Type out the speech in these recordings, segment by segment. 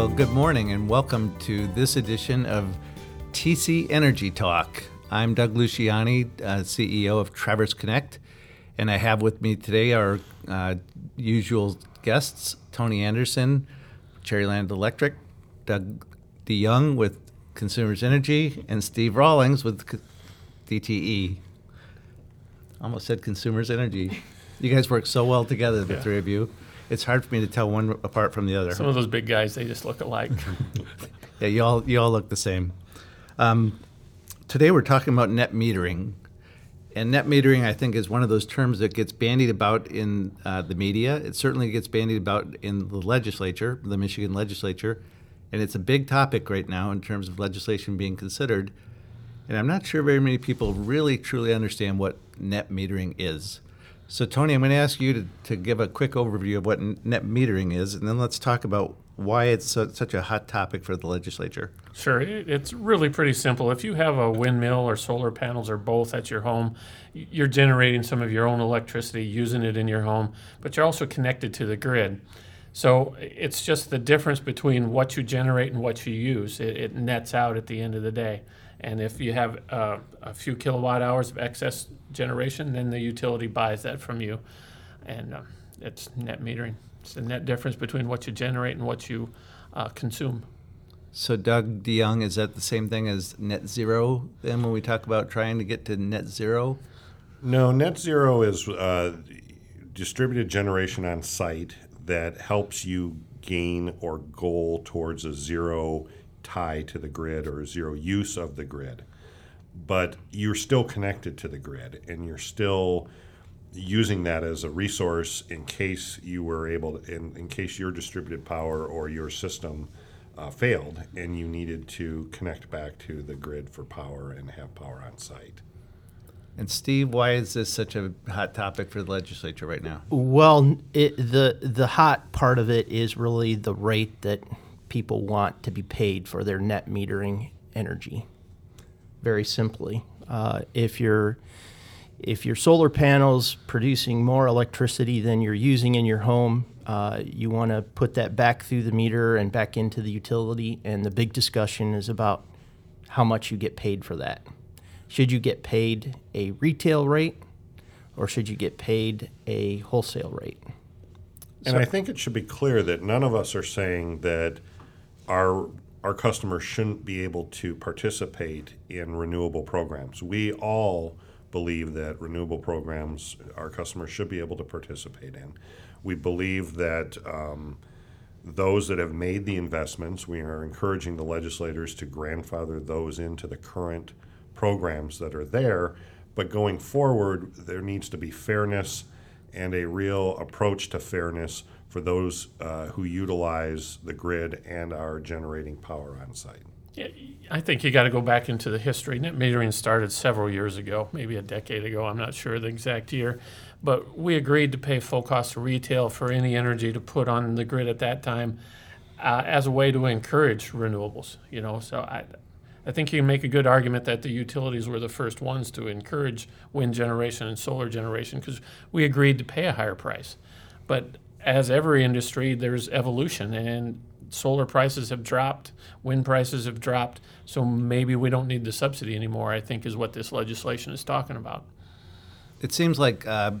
Well, good morning and welcome to this edition of TC Energy Talk. I'm Doug Luciani, uh, CEO of Traverse Connect, and I have with me today our uh, usual guests Tony Anderson, Cherryland Electric, Doug DeYoung with Consumers Energy, and Steve Rawlings with DTE. Almost said Consumers Energy. You guys work so well together, the Yeah. three of you. It's hard for me to tell one apart from the other. Some of those big guys, they just look alike. Yeah, you all you all look the same. Um, today we're talking about net metering, and net metering I think is one of those terms that gets bandied about in uh, the media. It certainly gets bandied about in the legislature, the Michigan legislature, and it's a big topic right now in terms of legislation being considered. And I'm not sure very many people really truly understand what net metering is. So Tony, I'm going to ask you to, to give a quick overview of what net metering is, and then let's talk about why it's so, such a hot topic for the legislature. Sure, it's really pretty simple. If you have a windmill or solar panels or both at your home, you're generating some of your own electricity, using it in your home, but you're also connected to the grid. So it's just the difference between what you generate and what you use. It, it nets out at the end of the day. And if you have uh, a few kilowatt hours of excess generation, then the utility buys that from you. And uh, it's net metering. It's the net difference between what you generate and what you uh, consume. So, Doug DeYoung, is that the same thing as net zero then when we talk about trying to get to net zero? No, net zero is uh, distributed generation on site that helps you gain or goal towards a zero tie to the grid or zero use of the grid. But you're still connected to the grid and you're still using that as a resource in case you were able to, in, in case your distributed power or your system uh, failed and you needed to connect back to the grid for power and have power on site. And Steve, why is this such a hot topic for the legislature right now? Well, it, the the hot part of it is really the rate that people want to be paid for their net metering energy. Very simply, uh, if your if your solar panels producing more electricity than you're using in your home, uh, you want to put that back through the meter and back into the utility. And the big discussion is about how much you get paid for that. Should you get paid a retail rate or should you get paid a wholesale rate? And I think it should be clear that none of us are saying that our our customers shouldn't be able to participate in renewable programs. We all believe that renewable programs our customers should be able to participate in. We believe that um, those that have made the investments, we are encouraging the legislators to grandfather those into the current programs that are there. But going forward, there needs to be fairness and a real approach to fairness for those uh, who utilize the grid and are generating power on site. I think you got to go back into the history. Net metering started several years ago, maybe a decade ago. I'm not sure the exact year, but we agreed to pay full cost of retail for any energy to put on the grid at that time, uh, as a way to encourage renewables. You know, so I, I think you can make a good argument that the utilities were the first ones to encourage wind generation and solar generation because we agreed to pay a higher price. But as every industry, there's evolution, and solar prices have dropped, wind prices have dropped, so maybe we don't need the subsidy anymore, I think is what this legislation is talking about. It seems like uh,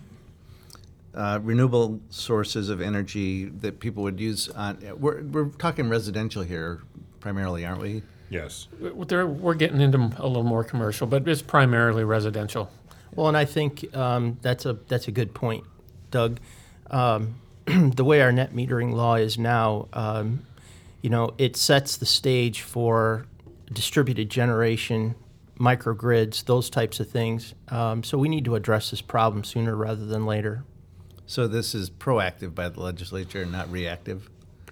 uh, renewable sources of energy that people would use on. We're, we're talking residential here primarily, aren't we? Yes. W- there- We're getting into a little more commercial, but it's primarily residential. Well, and I think um, that's a that's a good point, Doug. Um, the way our net metering law is now, um, you know, it sets the stage for distributed generation, microgrids, those types of things. Um, so we need to address this problem sooner rather than later. So this is proactive by the legislature, not reactive.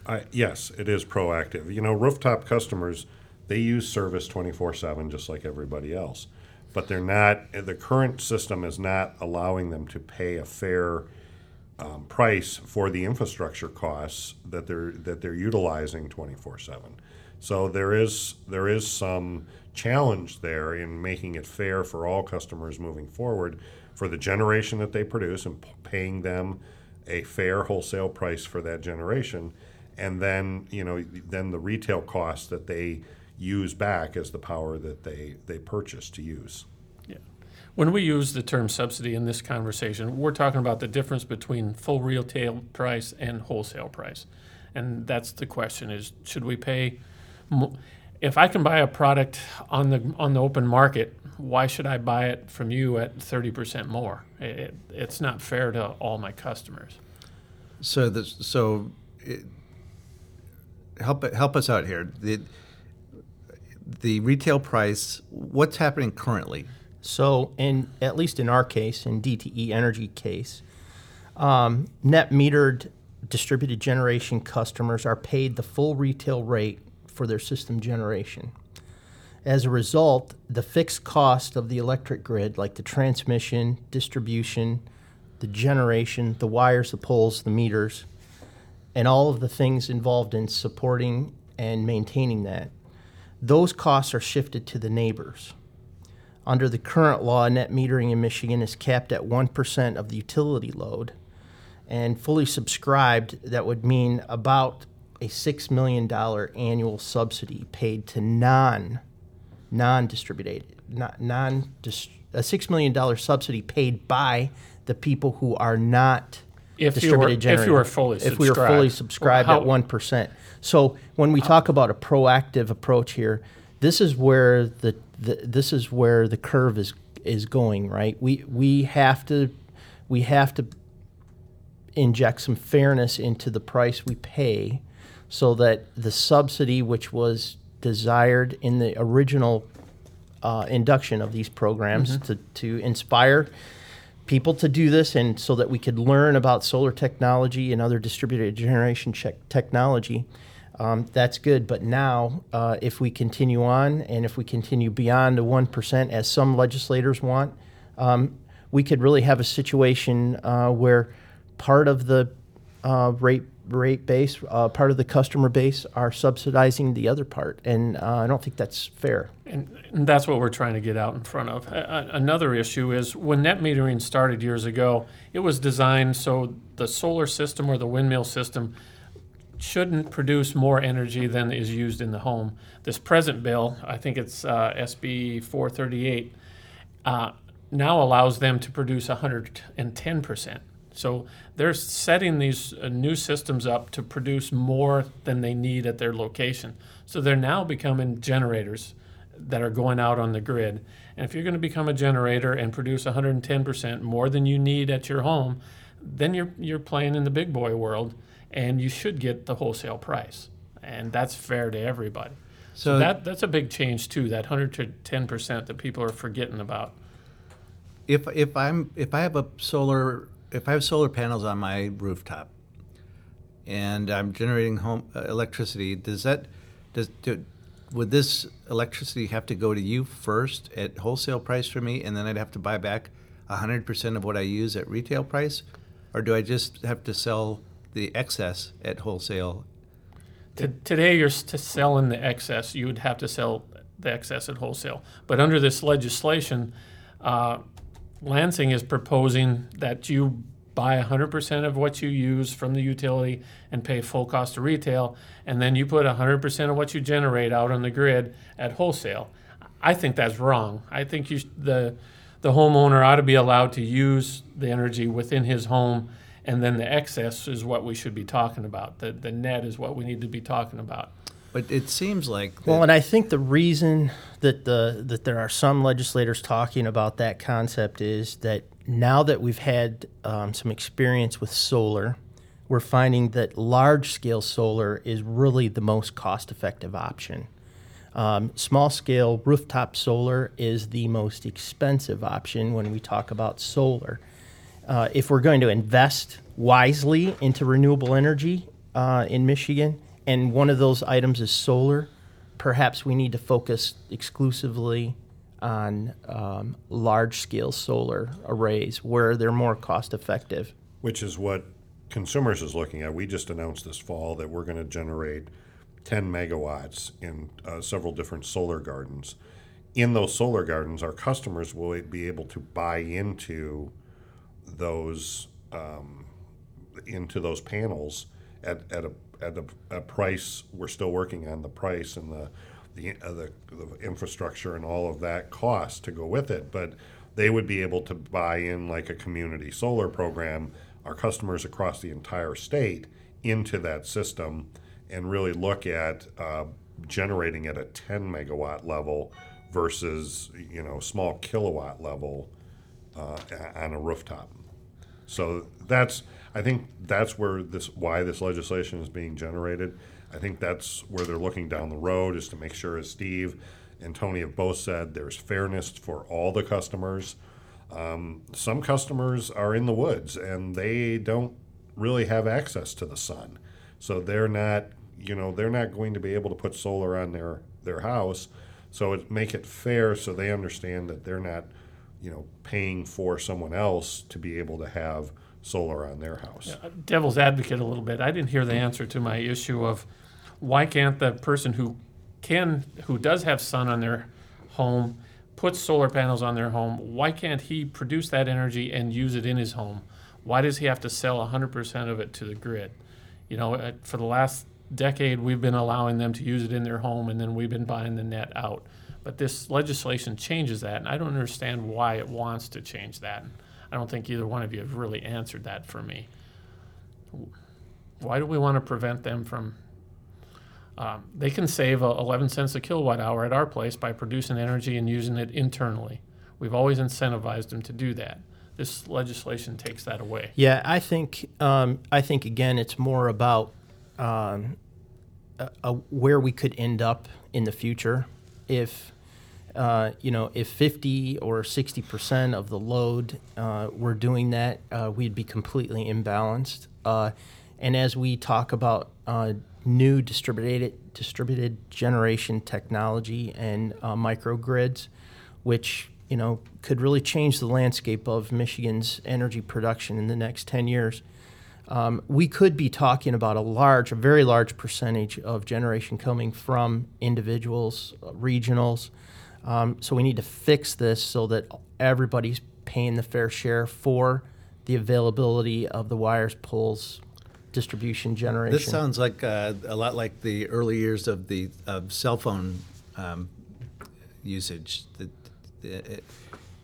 I, yes, it is proactive. You know, rooftop customers, they use service 24 7 just like everybody else. But they're not, the current system is not allowing them to pay a fair um, price for the infrastructure costs that they're, that they're utilizing 24 7. So there is, there is some challenge there in making it fair for all customers moving forward for the generation that they produce and p- paying them a fair wholesale price for that generation and then you know then the retail cost that they use back as the power that they they purchase to use. When we use the term subsidy in this conversation, we're talking about the difference between full retail price and wholesale price. And that's the question is should we pay mo- if I can buy a product on the on the open market, why should I buy it from you at 30% more? It, it's not fair to all my customers. So the so it, help help us out here. The the retail price. What's happening currently? So, in at least in our case, in DTE Energy case, um, net metered distributed generation customers are paid the full retail rate for their system generation. As a result, the fixed cost of the electric grid, like the transmission, distribution, the generation, the wires, the poles, the meters, and all of the things involved in supporting and maintaining that, those costs are shifted to the neighbors. Under the current law, net metering in Michigan is capped at 1% of the utility load. And fully subscribed, that would mean about a $6 million annual subsidy paid to non non distributed, non a $6 million subsidy paid by the people who are not If you were, if you were fully If we were fully subscribed How- at 1%. So when we talk about a proactive approach here, this is where the, the this is where the curve is is going, right? We we have to we have to inject some fairness into the price we pay so that the subsidy which was desired in the original uh, induction of these programs to, to inspire people to do this and so that we could learn about solar technology and other distributed generation check technology um, that's good but now uh, if we continue on and if we continue beyond the 1% as some legislators want um, we could really have a situation uh, where part of the uh, rate rate base, uh, part of the customer base, are subsidizing the other part, and uh, I don't think that's fair. And, and that's what we're trying to get out in front of. A- another issue is when net metering started years ago, it was designed so the solar system or the windmill system shouldn't produce more energy than is used in the home. This present bill, I think it's uh, SB 438, uh, now allows them to produce 110%. So they're setting these uh, new systems up to produce more than they need at their location. So they're now becoming generators that are going out on the grid. And if you're going to become a generator and produce 110% more than you need at your home, then you're you're playing in the big boy world and you should get the wholesale price. And that's fair to everybody. So, So- that that's a big change too, that 110% that people are forgetting about. If if I'm if I have a solar if I have solar panels on my rooftop, and I'm generating home uh, electricity, does that does do, would this electricity have to go to you first at wholesale price for me, and then I'd have to buy back hundred percent of what I use at retail price, or do I just have to sell the excess at wholesale? To, today, you're to selling the excess. You would have to sell the excess at wholesale. But under this legislation, uh, Lansing is proposing that you buy 100% of what you use from the utility and pay full cost to retail, and then you put 100% of what you generate out on the grid at wholesale. I think that's wrong. I think you the the homeowner ought to be allowed to use the energy within his home, and then the excess is what we should be talking about. The the net is what we need to be talking about. But it seems like Well, and I think the reason that the that there are some legislators talking about that concept is that now that we've had um, some experience with solar, we're finding that large scale solar is really the most cost effective option. Um, small scale rooftop solar is the most expensive option when we talk about solar. Uh, if we're going to invest wisely into renewable energy uh, in Michigan, and one of those items is solar, perhaps we need to focus exclusively on um, large scale solar arrays where they're more cost effective. which is what consumers is looking at. We just announced this fall that we're going to generate 10 megawatts in uh, several different solar gardens. In those solar gardens, our customers will be able to buy into those um, into those panels at, at a at a, a price. We're still working on the price and the the, uh, the the infrastructure and all of that cost to go with it, but they would be able to buy in like a community solar program. Our customers across the entire state into that system and really look at uh, generating at a 10 megawatt level versus you know small kilowatt level uh, on a rooftop. So that's I think that's where this why this legislation is being generated. I think that's where they're looking down the road is to make sure, as Steve and Tony have both said, there's fairness for all the customers. Um, some customers are in the woods and they don't really have access to the sun, so they're not you know they're not going to be able to put solar on their their house. So it make it fair so they understand that they're not you know paying for someone else to be able to have solar on their house. Yeah, devil's advocate a little bit. I didn't hear the answer to my issue of why can't the person who can who does have sun on their home put solar panels on their home why can't he produce that energy and use it in his home why does he have to sell 100% of it to the grid you know for the last decade we've been allowing them to use it in their home and then we've been buying the net out but this legislation changes that and i don't understand why it wants to change that. I don't think either one of you have really answered that for me. Why do we want to prevent them from um, they can save uh, 11 cents a kilowatt hour at our place by producing energy and using it internally. We've always incentivized them to do that. This legislation takes that away. Yeah, I think um, I think again it's more about um, uh, uh, where we could end up in the future if uh, you know if 50 or 60 percent of the load uh, were doing that, uh, we'd be completely imbalanced. Uh, and as we talk about uh, new distributed distributed generation technology and microgrids, which you know could really change the landscape of Michigan's energy production in the next 10 years um, we could be talking about a large, a very large percentage of generation coming from individuals, uh, regionals. Um, so we need to fix this so that everybody's paying the fair share for the availability of the wires, poles, distribution generation. This sounds like uh, a lot like the early years of the of cell phone um, usage. The, the,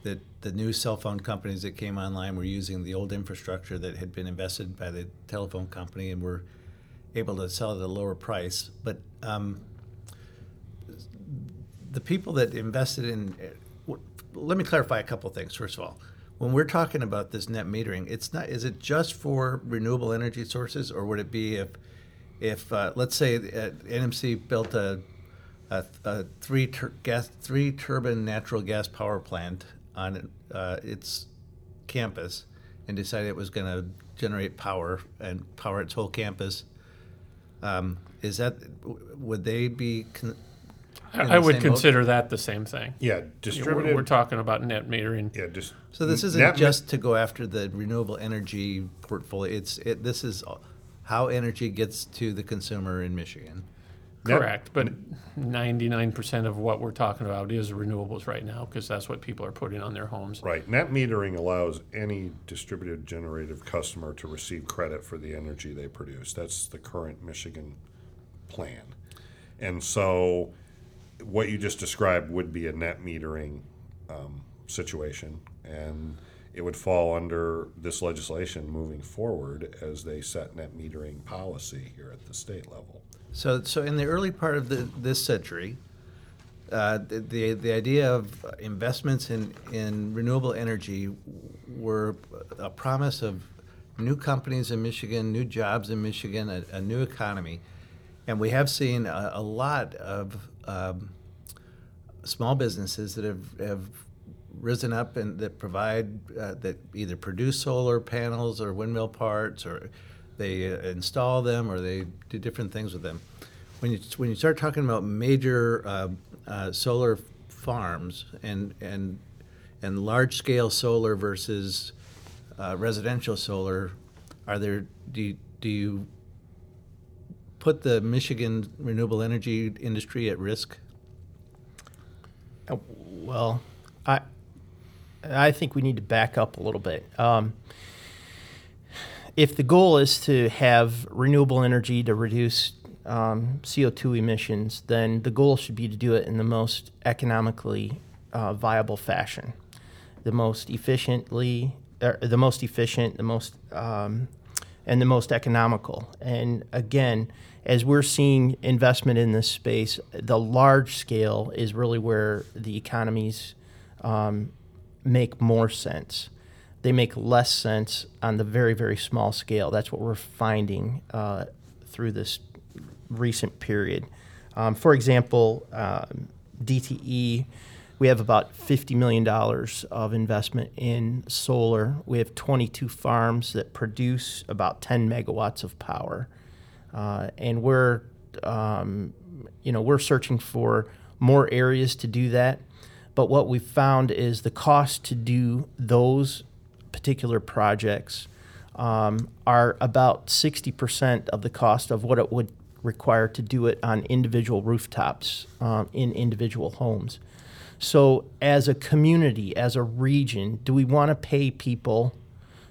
the, the new cell phone companies that came online were using the old infrastructure that had been invested by the telephone company and were able to sell at a lower price. But um, the people that invested in, let me clarify a couple things. First of all, when we're talking about this net metering, it's not. Is it just for renewable energy sources, or would it be if, if uh, let's say uh, NMC built a, a, a three gas three turbine natural gas power plant on uh, its campus, and decided it was going to generate power and power its whole campus. Um, is that would they be? Con- I, would same boat? consider that the same thing Yeah, distributed. we're, we're talking about net metering yeah, just So this isn't net- just to go after the renewable energy portfolio. It's it, this is how energy gets to the consumer in Michigan. Correct but 99% of what we're talking about is renewables right now because that's what people are putting on their homes Right. Net metering allows any distributed generative customer to receive credit for the energy they produce. That's the current Michigan plan. And so what you just described would be a net metering um, situation. And it would fall under this legislation moving forward as they set net metering policy here at the state level. So so in the early part of the, this century, uh, the, the the idea of investments in in renewable energy were a promise of new companies in Michigan, new jobs in Michigan, a, a new economy, and we have seen a, a lot of um, small businesses that have, have risen up and that provide uh, that either produce solar panels or windmill parts or they uh, install them or they do different things with them. When you when you start talking about major uh, uh, solar farms and and and large scale solar versus uh, residential solar, are there do you, do you put the Michigan renewable energy industry at risk? Uh, Well, I I think we need to back up a little bit. Um, if the goal is to have renewable energy to reduce um, CO2 emissions, then the goal should be to do it in the most economically uh, viable fashion, the most efficiently, er, the most efficient, the most um, and the most economical. And again, as we're seeing investment in this space, the large scale is really where the economies um, make more sense. They make less sense on the very, very small scale. That's what we're finding uh, through this recent period. Um, for example, uh, DTE, we have about $50 million of investment in solar. We have 22 farms that produce about 10 megawatts of power. Uh, and we're, um, you know, we're searching for more areas to do that. But what we've found is the cost to do those particular projects um, are about 60% of the cost of what it would require to do it on individual rooftops um, in individual homes. So, as a community, as a region, do we want to pay people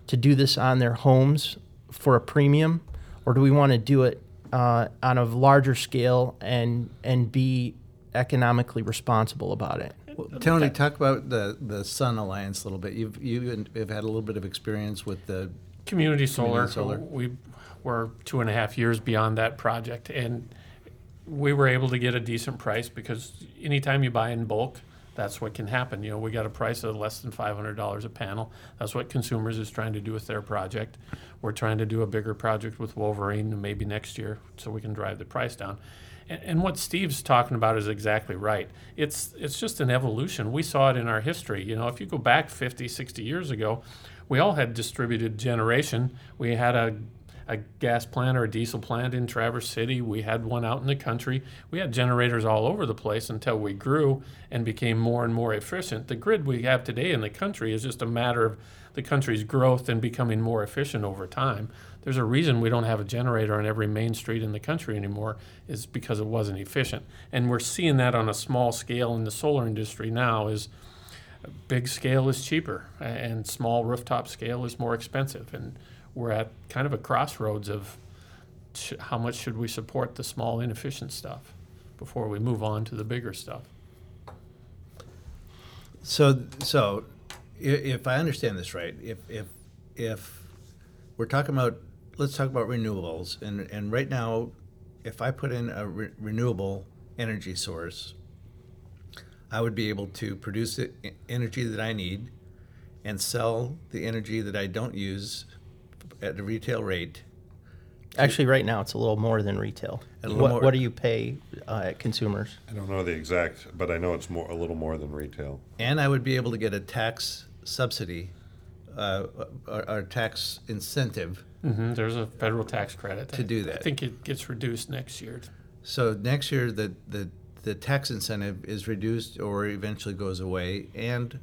to do this on their homes for a premium, or do we want to do it uh, on a larger scale and and be economically responsible about it? Well, Tony, talk about the, the Sun Alliance a little bit. You've you have had a little bit of experience with the Community solar. community solar. We were two and a half years beyond that project, and we were able to get a decent price because anytime you buy in bulk, that's what can happen. You know, we got a price of less than five hundred dollars a panel. That's what consumers is trying to do with their project. We're trying to do a bigger project with Wolverine maybe next year, so we can drive the price down. And, and what Steve's talking about is exactly right. It's it's just an evolution. We saw it in our history. You know, if you go back 50, 60 years ago, we all had distributed generation. We had a a gas plant or a diesel plant in Traverse City. We had one out in the country. We had generators all over the place until we grew and became more and more efficient. The grid we have today in the country is just a matter of the country's growth and becoming more efficient over time. There's a reason we don't have a generator on every main street in the country anymore is because it wasn't efficient. And we're seeing that on a small scale in the solar industry now is big scale is cheaper and small rooftop scale is more expensive and we're at kind of a crossroads of sh- how much should we support the small inefficient stuff before we move on to the bigger stuff. So, so if I understand this right, if if if we're talking about, let's talk about renewables, and and right now, if I put in a re- renewable energy source, I would be able to produce the energy that I need, and sell the energy that I don't use at the retail rate. Actually, right now it's a little more than retail. A What, more- what do you pay uh, at consumers? I don't know the exact, but I know it's more a little more than retail. and I would be able to get a tax subsidy, uh, or, or tax incentive. hmm There's a federal tax credit To do that. I think it gets reduced next year. So next year, the, the, the tax incentive is reduced or eventually goes away, and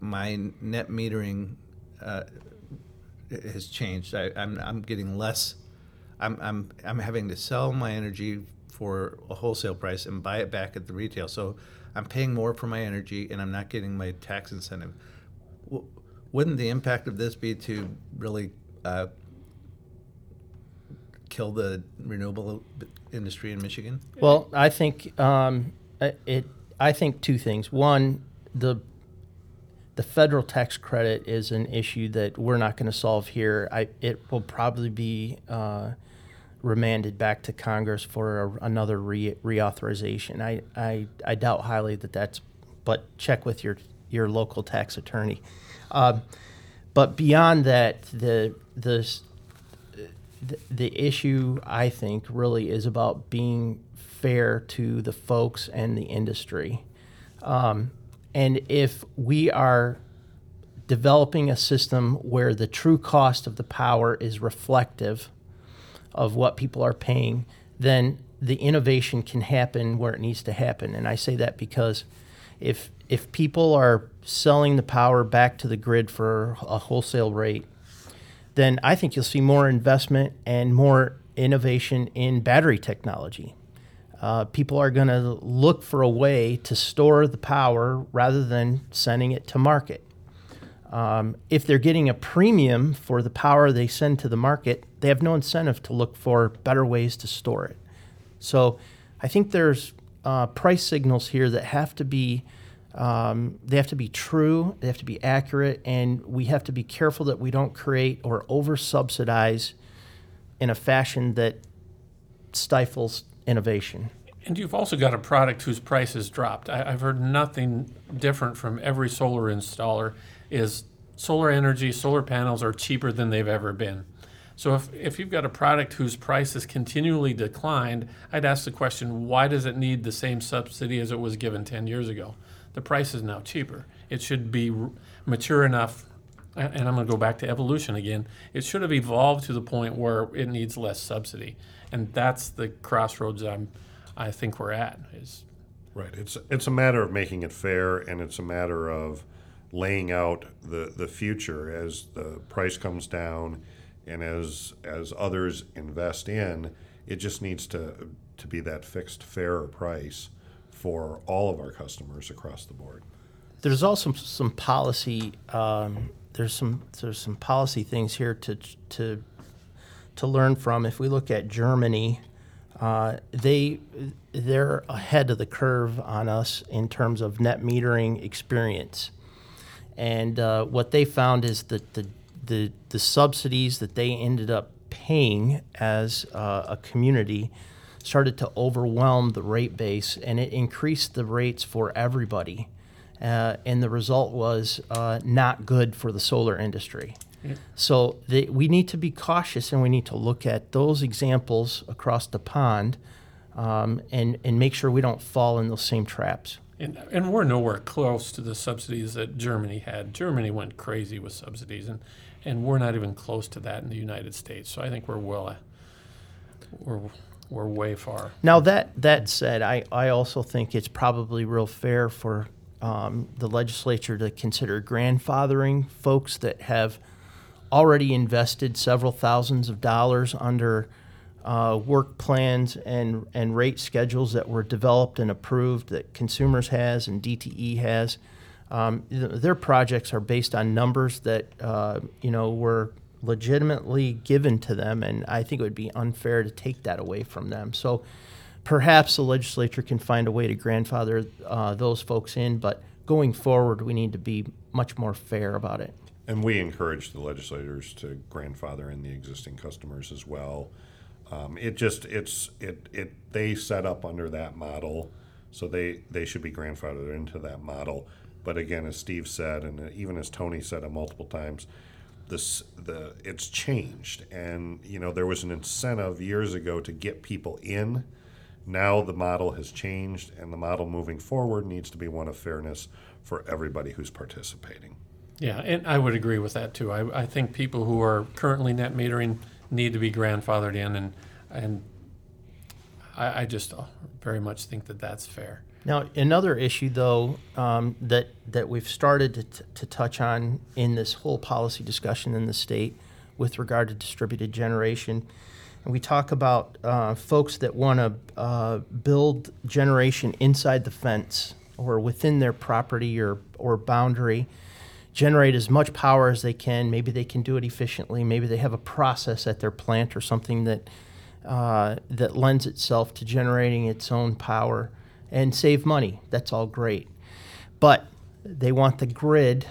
my net metering uh, has changed. I, I'm, I'm getting less. I'm, I'm, I'm having to sell my energy for a wholesale price and buy it back at the retail. So I'm paying more for my energy, and I'm not getting my tax incentive. Wouldn't the impact of this be to really uh, kill the renewable industry in Michigan? Well, I think um, it. I think two things. One, the the federal tax credit is an issue that we're not going to solve here. I, it will probably be uh, remanded back to Congress for a, another re, reauthorization. I, I I doubt highly that that's. But check with your your local tax attorney. Um, but beyond that, the the the, issue I think really is about being fair to the folks and the industry. Um, and if we are developing a system where the true cost of the power is reflective of what people are paying, then the innovation can happen where it needs to happen. And I say that because if if people are selling the power back to the grid for a wholesale rate, then I think you'll see more investment and more innovation in battery technology. Uh, people are going to look for a way to store the power rather than sending it to market. Um, if they're getting a premium for the power they send to the market, they have no incentive to look for better ways to store it. So I think there's uh, price signals here that have to be um, they have to be true, they have to be accurate, and we have to be careful that we don't create or over subsidize in a fashion that stifles innovation. And you've also got a product whose price has dropped. I, have heard nothing different from every solar installer is solar energy, solar panels are cheaper than they've ever been. So if, if you've got a product whose price has continually declined, I'd ask the question, why does it need the same subsidy as it was given 10 years ago? The price is now cheaper. It should be mature enough, and I'm going to go back to evolution again. It should have evolved to the point where it needs less subsidy. And that's the crossroads I'm I think we're at. Is right. It's it's a matter of making it fair, and it's a matter of laying out the the future as the price comes down, and as as others invest in. It just needs to to be that fixed, fairer price for all of our customers across the board. There's also some policy. Um, there's some there's some policy things here to to to learn from. If we look at Germany, uh, they they're ahead of the curve on us in terms of net metering experience, and uh, what they found is that the the the subsidies that they ended up paying as uh, a community started to overwhelm the rate base, and it increased the rates for everybody. Uh, and the result was uh, not good for the solar industry. So the, we need to be cautious and we need to look at those examples across the pond um, and, and make sure we don't fall in those same traps. And, and we're nowhere close to the subsidies that Germany had. Germany went crazy with subsidies, and, and we're not even close to that in the United States. So I think we're well, we're, we're way far. Now that that said, I, I also think it's probably real fair for um, the legislature to consider grandfathering folks that have – already invested several thousands of dollars under uh, work plans and, and rate schedules that were developed and approved that Consumers has and DTE has. Um, their projects are based on numbers that uh, you know were legitimately given to them, and I think it would be unfair to take that away from them. So perhaps the legislature can find a way to grandfather uh, those folks in, but going forward, we need to be much more fair about it. And we encourage the legislators to grandfather in the existing customers as well. Um, it just it's it it they set up under that model, so they they should be grandfathered into that model. But again, as Steve said, and even as Tony said multiple times, this the it's changed, and you know there was an incentive years ago to get people in. Now the model has changed, and the model moving forward needs to be one of fairness for everybody who's participating. Yeah, and I would agree with that too. I, I think people who are currently net metering need to be grandfathered in, and and I, I just very much think that that's fair. Now, another issue though um, that that we've started to, t- to touch on in this whole policy discussion in the state with regard to distributed generation, and we talk about uh, folks that want to uh, build generation inside the fence or within their property or or boundary generate as much power as they can. Maybe they can do it efficiently. Maybe they have a process at their plant or something that uh, that lends itself to generating its own power and save money. That's all great, but they want the grid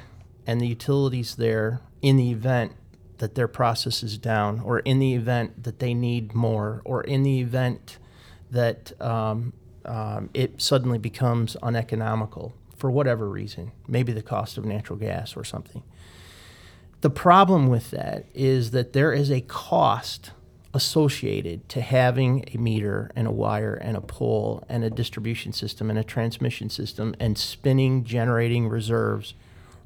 and the utilities there in the event that their process is down, or in the event that they need more, or in the event that um, um, it suddenly becomes uneconomical for whatever reason, maybe the cost of natural gas or something. The problem with that is that there is a cost associated to having a meter and a wire and a pole and a distribution system and a transmission system and spinning generating reserves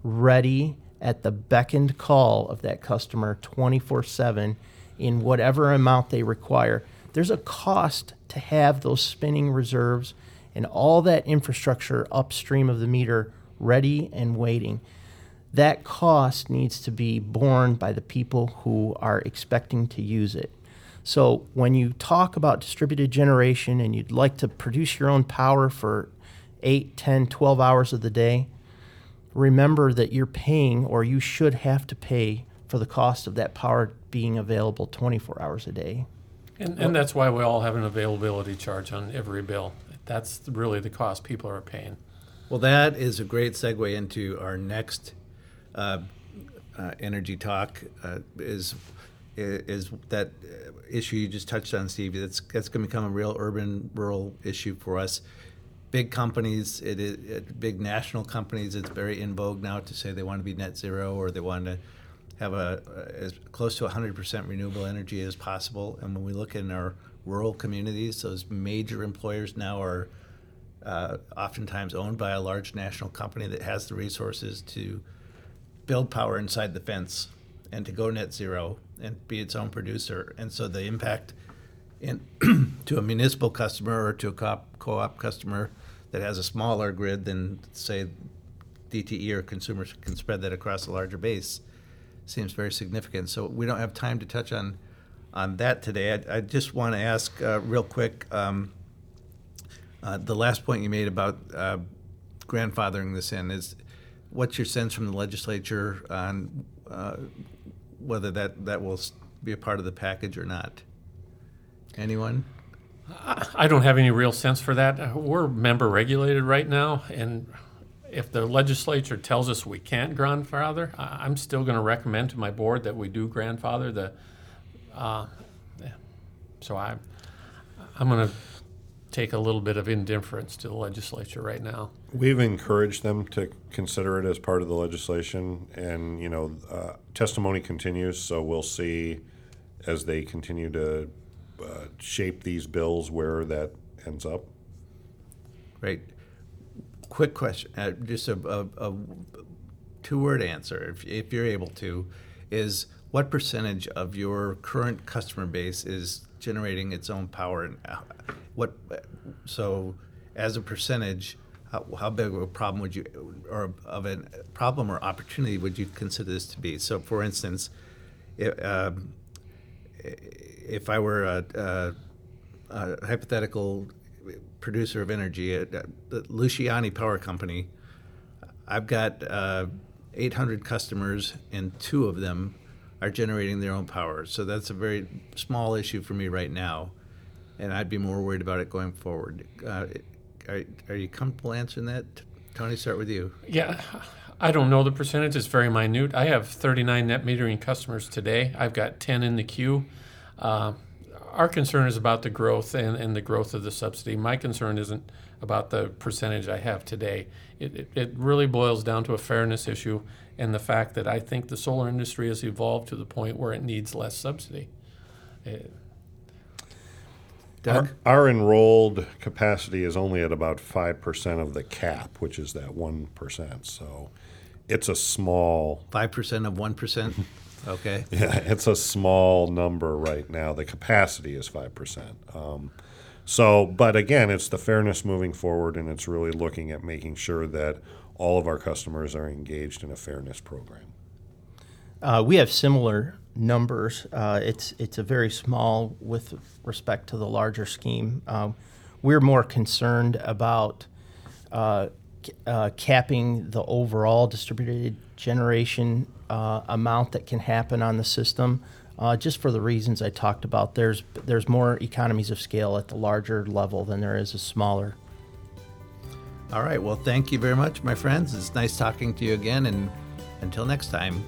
ready at the beck and call of that customer 24 7 in whatever amount they require. There's a cost to have those spinning reserves and all that infrastructure upstream of the meter ready and waiting. That cost needs to be borne by the people who are expecting to use it. So when you talk about distributed generation and you'd like to produce your own power for 8, 10, 12 hours of the day, remember that you're paying or you should have to pay for the cost of that power being available 24 hours a day. And, and that's why we all have an availability charge on every bill. That's really the cost people are paying. Well, that is a great segue into our next uh, uh, energy talk. Uh, is is that issue you just touched on, Steve? That's that's going to become a real urban rural issue for us. Big companies, it big national companies. It's very in vogue now to say they want to be net zero or they want to have a, as close to 100% renewable energy as possible. And when we look in our rural communities, those major employers now are uh, oftentimes owned by a large national company that has the resources to build power inside the fence and to go net zero and be its own producer. And so the impact in to a municipal customer or to a co- op customer that has a smaller grid than say DTE or consumers can spread that across a larger base seems very significant. So we don't have time to touch on on that today. I, I just want to ask uh, real quick um, uh, the last point you made about uh, grandfathering this in is what's your sense from the legislature on uh, whether that, that will be a part of the package or not? Anyone? I don't have any real sense for that. We're member regulated right now, and if the legislature tells us we can't grandfather, I'm still going to recommend to my board that we do grandfather the. Uh, so I, I'm going to take a little bit of indifference to the legislature right now. We've encouraged them to consider it as part of the legislation, and you know, uh, testimony continues. So we'll see as they continue to uh, shape these bills where that ends up. Great quick question, uh, just a, a, a two-word answer, if, if you're able to, is what percentage of your current customer base is generating its own power? And what? So, as a percentage, how, how big of a problem would you, or of a problem or opportunity would you consider this to be? So, for instance, if, um, if I were a, a, a hypothetical producer of energy at, the Luciani Power Company. I've got uh, 800 customers, and two of them are generating their own power. So that's a very small issue for me right now, and I'd be more worried about it going forward. Uh, are, are you comfortable answering that? Tony, start with you. Yeah. I don't know the percentage. It's very minute. I have 39 net metering customers today. I've got 10 in the queue. Uh, our concern is about the growth and, and the growth of the subsidy. My concern isn't about the percentage I have today. It, it, it, really boils down to a fairness issue and the fact that I think the solar industry has evolved to the point where it needs less subsidy. It, Doug? Our, our, enrolled capacity is only at about 5% of the cap, which is that 1%. So it's a small. 5% of 1%? Okay. Yeah, it's a small number right now. The capacity is 5%. Um, so, but again, it's the fairness moving forward, and it's really looking at making sure that all of our customers are engaged in a fairness program. Uh, we have similar numbers. Uh, it's it's a very small with respect to the larger scheme. Um, we're more concerned about uh, uh capping the overall distributed generation uh, amount that can happen on the system. Uh, just for the reasons I talked about, there's there's more economies of scale at the larger level than there is a smaller. All right. Well, thank you very much, my friends. It's nice talking to you again, and until next time.